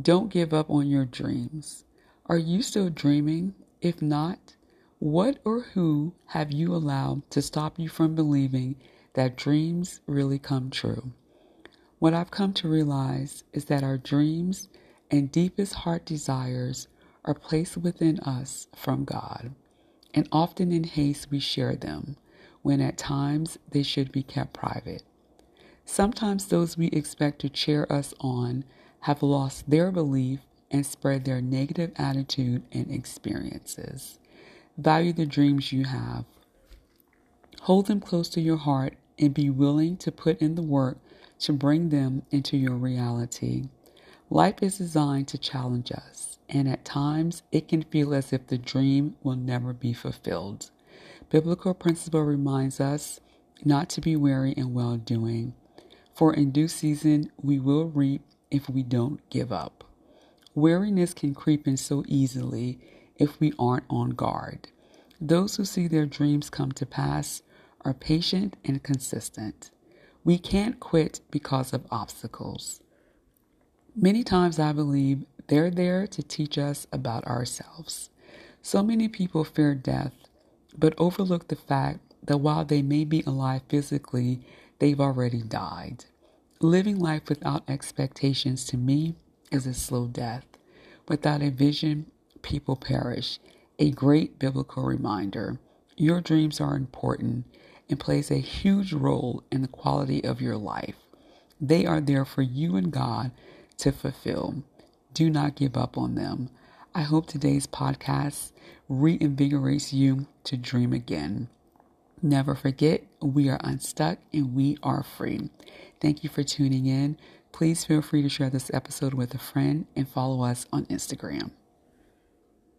Don't give up on your dreams. Are you still dreaming? If not, what or who have you allowed to stop you from believing that dreams really come true? What I've come to realize is that our dreams and deepest heart desires are placed within us from God, and often in haste we share them, when at times they should be kept private. Sometimes those we expect to cheer us on have lost their belief and spread their negative attitude and experiences. Value the dreams you have. Hold them close to your heart and be willing to put in the work to bring them into your reality. Life is designed to challenge us, and at times it can feel as if the dream will never be fulfilled. Biblical principle reminds us not to be weary in well doing, for in due season we will reap if we don't give up. Weariness can creep in so easily if we aren't on guard. Those who see their dreams come to pass are patient and consistent. We can't quit because of obstacles. Many times I believe they're there to teach us about ourselves. So many people fear death, but overlook the fact that while they may be alive physically, they've already died. Living life without expectations to me is a slow death. Without a vision, people perish. A great biblical reminder. Your dreams are important and plays a huge role in the quality of your life. They are there for you and God to fulfill. Do not give up on them. I hope today's podcast reinvigorates you to dream again. Never forget, we are unstuck and we are free. Thank you for tuning in. Please feel free to share this episode with a friend and follow us on Instagram.